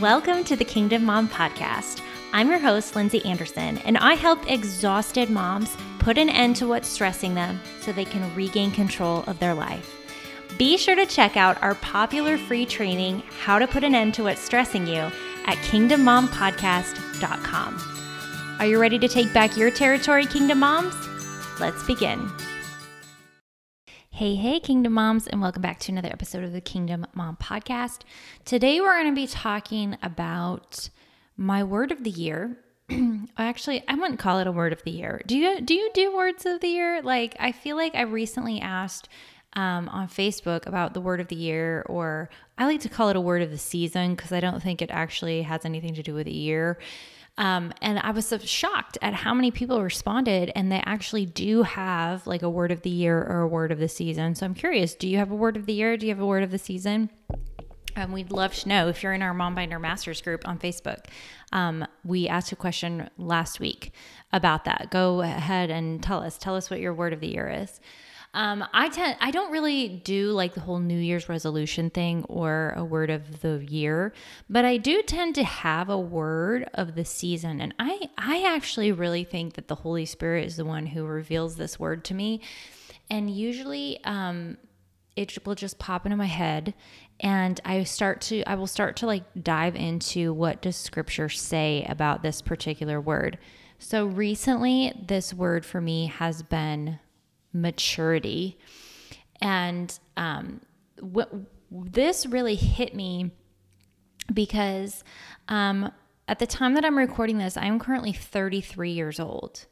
Welcome to the Kingdom Mom Podcast. I'm your host, Lindsay Anderson, and I help exhausted moms put an end to what's stressing them so they can regain control of their life. Be sure to check out our popular free training, How to Put an End to What's Stressing You, at kingdommompodcast.com. Are you ready to take back your territory, Kingdom Moms? Let's begin. Hey, hey, Kingdom Moms, and welcome back to another episode of the Kingdom Mom Podcast. Today, we're going to be talking about my word of the year. Actually, I wouldn't call it a word of the year. Do you do you do words of the year? Like, I feel like I recently asked um, on Facebook about the word of the year, or I like to call it a word of the season because I don't think it actually has anything to do with a year. Um, and I was shocked at how many people responded, and they actually do have like a word of the year or a word of the season. So I'm curious do you have a word of the year? Do you have a word of the season? And we'd love to know if you're in our Mom Binder Masters group on Facebook. Um, we asked a question last week about that. Go ahead and tell us. Tell us what your word of the year is. Um, I tend I don't really do like the whole New Year's resolution thing or a word of the year, but I do tend to have a word of the season, and I I actually really think that the Holy Spirit is the one who reveals this word to me, and usually um, it will just pop into my head, and I start to I will start to like dive into what does Scripture say about this particular word. So recently, this word for me has been maturity. And um, this really hit me because um, at the time that I'm recording this, I'm currently 33 years old.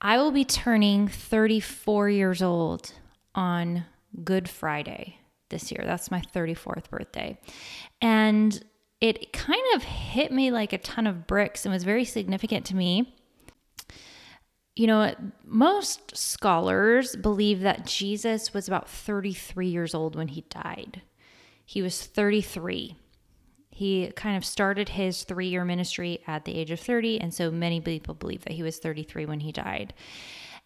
I will be turning 34 years old on Good Friday this year. That's my 34th birthday. And it kind of hit me like a ton of bricks and was very significant to me you know, most scholars believe that Jesus was about 33 years old when he died. He was 33. He kind of started his three year ministry at the age of 30. And so many people believe that he was 33 when he died.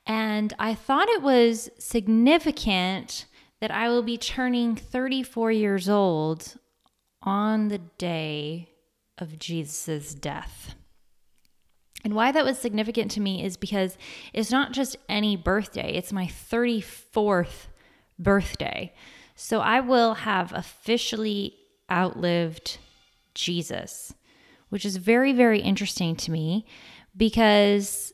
And I thought it was significant that I will be turning 34 years old on the day of Jesus' death. And why that was significant to me is because it's not just any birthday, it's my 34th birthday. So I will have officially outlived Jesus, which is very, very interesting to me because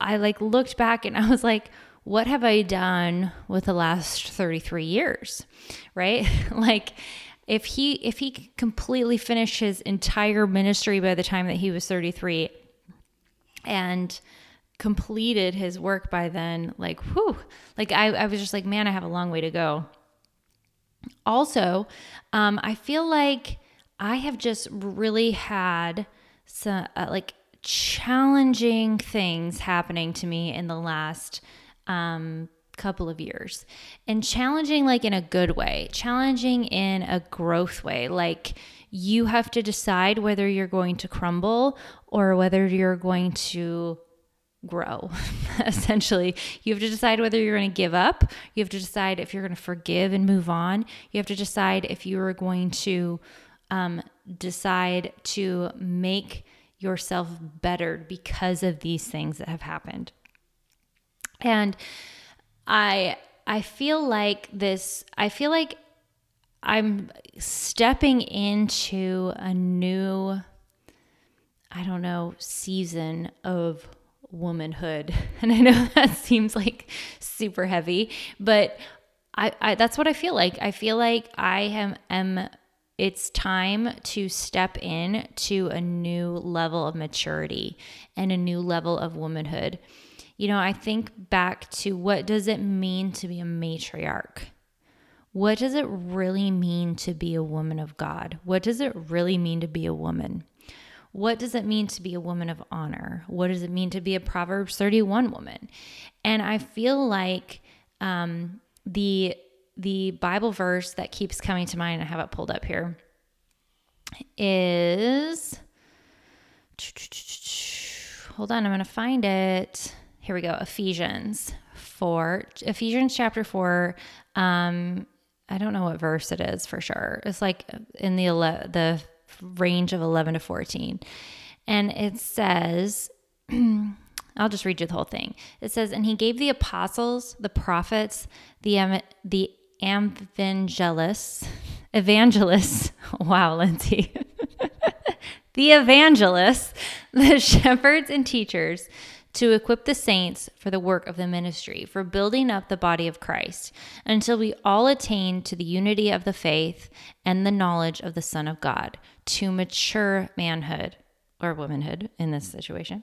I like looked back and I was like, what have I done with the last 33 years? Right? like, if he if he completely finished his entire ministry by the time that he was 33 and completed his work by then like whew like I, I was just like man i have a long way to go. Also um, i feel like i have just really had some uh, like challenging things happening to me in the last um, couple of years and challenging like in a good way, challenging in a growth way. Like you have to decide whether you're going to crumble or whether you're going to grow. Essentially, you have to decide whether you're going to give up. You have to decide if you're going to forgive and move on. You have to decide if you are going to um, decide to make yourself better because of these things that have happened. And I I feel like this I feel like I'm stepping into a new I don't know season of womanhood. And I know that seems like super heavy, but I, I that's what I feel like. I feel like I am am it's time to step in to a new level of maturity and a new level of womanhood you know, I think back to what does it mean to be a matriarch? What does it really mean to be a woman of God? What does it really mean to be a woman? What does it mean to be a woman of honor? What does it mean to be a Proverbs 31 woman? And I feel like um, the the Bible verse that keeps coming to mind, I have it pulled up here, is hold on, I'm going to find it here we go Ephesians 4, Ephesians chapter 4. Um, I don't know what verse it is for sure. It's like in the ele- the range of 11 to 14. And it says I'll just read you the whole thing. It says, "And he gave the apostles, the prophets, the the evangelists, evangelists. Wow, Lindsay. the evangelists, the shepherds and teachers to equip the saints for the work of the ministry, for building up the body of Christ, until we all attain to the unity of the faith and the knowledge of the Son of God, to mature manhood or womanhood in this situation,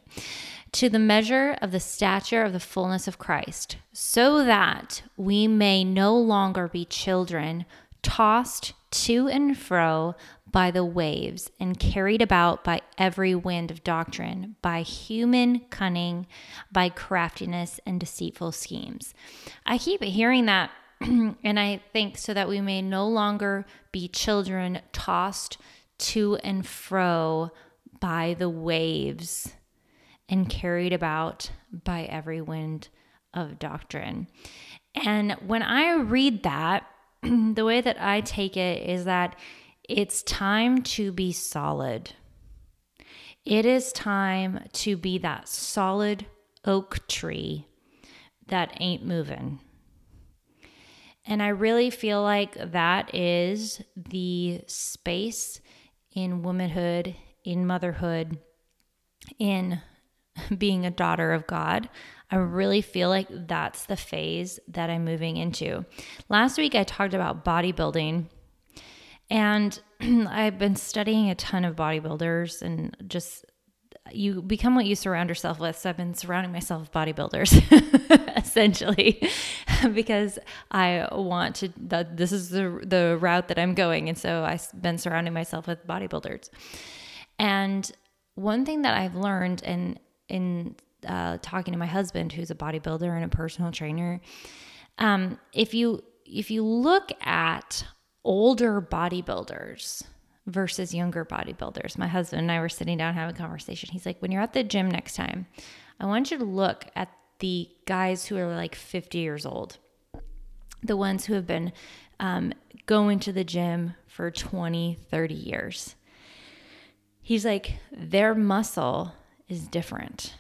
to the measure of the stature of the fullness of Christ, so that we may no longer be children tossed to and fro by the waves and carried about by every wind of doctrine, by human cunning, by craftiness and deceitful schemes. I keep hearing that, and I think so that we may no longer be children tossed to and fro by the waves and carried about by every wind of doctrine. And when I read that, the way that I take it is that it's time to be solid. It is time to be that solid oak tree that ain't moving. And I really feel like that is the space in womanhood, in motherhood, in being a daughter of God. I really feel like that's the phase that I'm moving into. Last week, I talked about bodybuilding and I've been studying a ton of bodybuilders and just you become what you surround yourself with. So I've been surrounding myself with bodybuilders essentially because I want to that this is the the route that I'm going and so I've been surrounding myself with bodybuilders. And one thing that I've learned and in uh, talking to my husband who's a bodybuilder and a personal trainer um, if you if you look at older bodybuilders versus younger bodybuilders. My husband and I were sitting down having a conversation. He's like, when you're at the gym next time, I want you to look at the guys who are like 50 years old, the ones who have been um, going to the gym for 20, 30 years. He's like, their muscle is different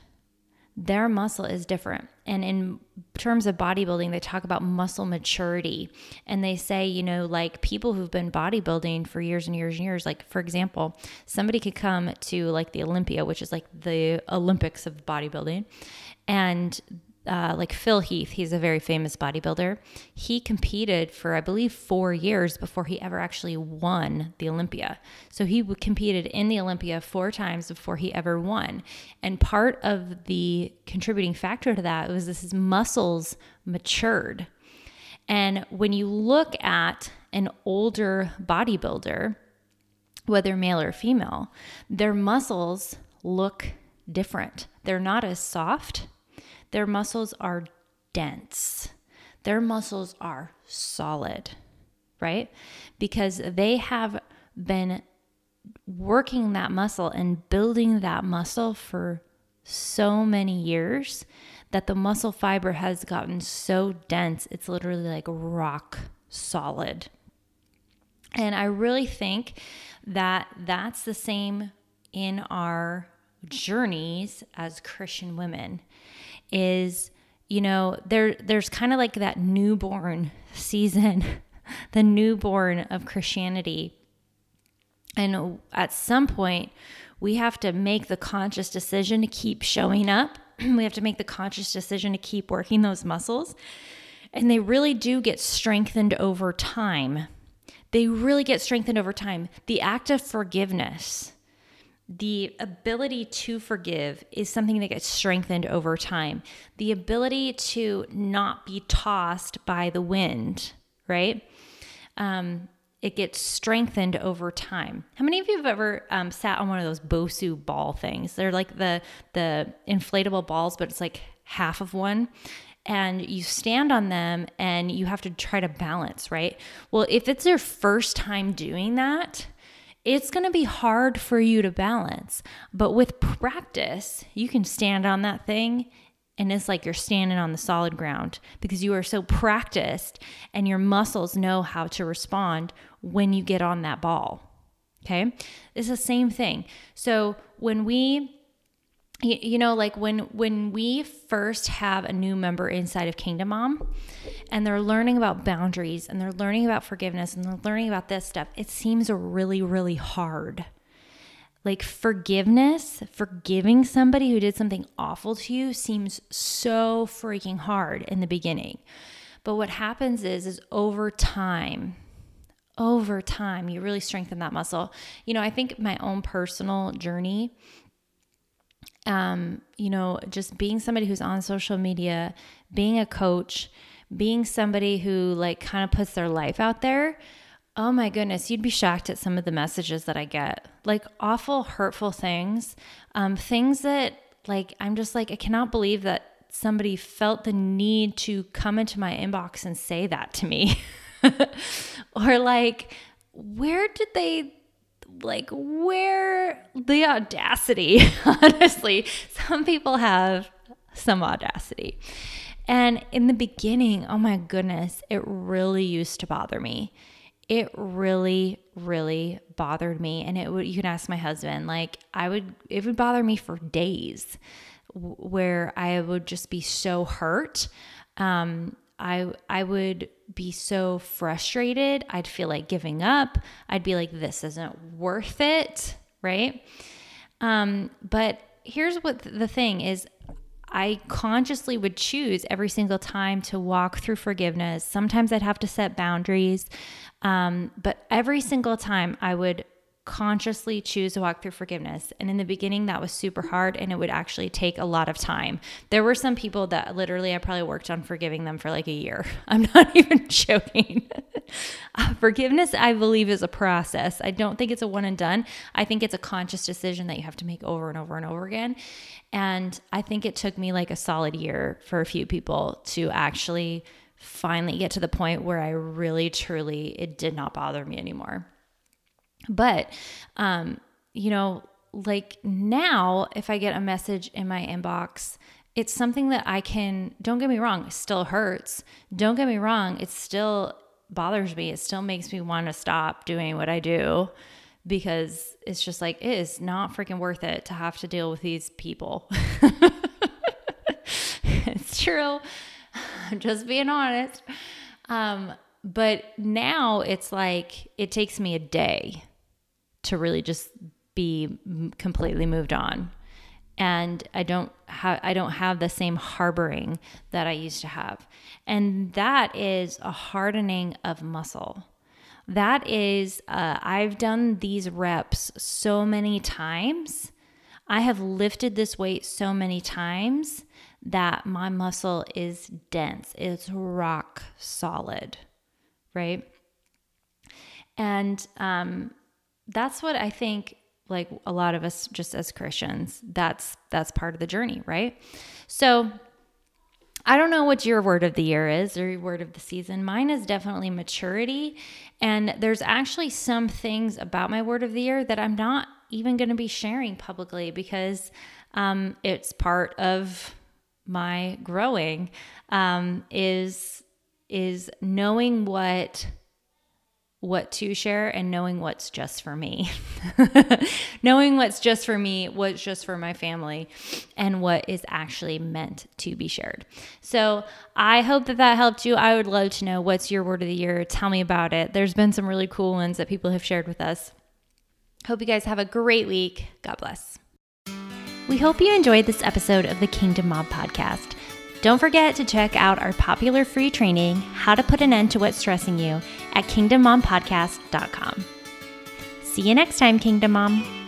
their muscle is different. And in terms of bodybuilding, they talk about muscle maturity. And they say, you know, like people who've been bodybuilding for years and years and years, like for example, somebody could come to like the Olympia, which is like the Olympics of bodybuilding, and uh, like Phil Heath, he's a very famous bodybuilder. He competed for, I believe, four years before he ever actually won the Olympia. So he competed in the Olympia four times before he ever won. And part of the contributing factor to that was this his muscles matured. And when you look at an older bodybuilder, whether male or female, their muscles look different. They're not as soft their muscles are dense, their muscles are solid, right? Because they have been working that muscle and building that muscle for so many years that the muscle fiber has gotten so dense, it's literally like rock solid. And I really think that that's the same in our journeys as Christian women is you know there there's kind of like that newborn season the newborn of Christianity. And at some point we have to make the conscious decision to keep showing up. We have to make the conscious decision to keep working those muscles. And they really do get strengthened over time. They really get strengthened over time. The act of forgiveness the ability to forgive is something that gets strengthened over time. The ability to not be tossed by the wind, right? Um, it gets strengthened over time. How many of you have ever um, sat on one of those Bosu ball things? They're like the the inflatable balls, but it's like half of one. And you stand on them and you have to try to balance, right? Well, if it's your first time doing that, it's going to be hard for you to balance. But with practice, you can stand on that thing and it's like you're standing on the solid ground because you are so practiced and your muscles know how to respond when you get on that ball. Okay. It's the same thing. So when we, you know like when when we first have a new member inside of kingdom mom and they're learning about boundaries and they're learning about forgiveness and they're learning about this stuff it seems really really hard like forgiveness, forgiving somebody who did something awful to you seems so freaking hard in the beginning. But what happens is is over time, over time, you really strengthen that muscle. You know, I think my own personal journey um, you know, just being somebody who's on social media, being a coach, being somebody who like kind of puts their life out there Oh my goodness, you'd be shocked at some of the messages that I get. Like awful, hurtful things. Um, things that, like, I'm just like, I cannot believe that somebody felt the need to come into my inbox and say that to me. or, like, where did they, like, where the audacity? Honestly, some people have some audacity. And in the beginning, oh my goodness, it really used to bother me it really really bothered me and it would you can ask my husband like i would it would bother me for days where i would just be so hurt um i i would be so frustrated i'd feel like giving up i'd be like this isn't worth it right um but here's what the thing is I consciously would choose every single time to walk through forgiveness. Sometimes I'd have to set boundaries. Um, but every single time I would consciously choose to walk through forgiveness. And in the beginning, that was super hard and it would actually take a lot of time. There were some people that literally I probably worked on forgiving them for like a year. I'm not even joking. uh, forgiveness, I believe, is a process. I don't think it's a one and done. I think it's a conscious decision that you have to make over and over and over again. And I think it took me like a solid year for a few people to actually finally get to the point where I really truly it did not bother me anymore. But um you know, like now if I get a message in my inbox, it's something that I can don't get me wrong, it still hurts. Don't get me wrong, it still bothers me. It still makes me want to stop doing what I do because it's just like it is not freaking worth it to have to deal with these people. it's true. I'm just being honest. Um, but now it's like it takes me a day to really just be completely moved on and I don't have I don't have the same harboring that I used to have. And that is a hardening of muscle. That is uh, I've done these reps so many times. I have lifted this weight so many times that my muscle is dense, it's rock solid, right? And um, that's what I think like a lot of us just as Christians, that's that's part of the journey, right? So I don't know what your word of the year is or your word of the season. Mine is definitely maturity. And there's actually some things about my word of the year that I'm not even going to be sharing publicly because um, it's part of my growing um, is is knowing what what to share and knowing what's just for me. knowing what's just for me, what's just for my family, and what is actually meant to be shared. So I hope that that helped you. I would love to know what's your word of the year. Tell me about it. There's been some really cool ones that people have shared with us. Hope you guys have a great week. God bless. We hope you enjoyed this episode of the Kingdom Mom podcast. Don't forget to check out our popular free training, How to Put an End to What's Stressing You, at kingdommompodcast.com. See you next time, Kingdom Mom.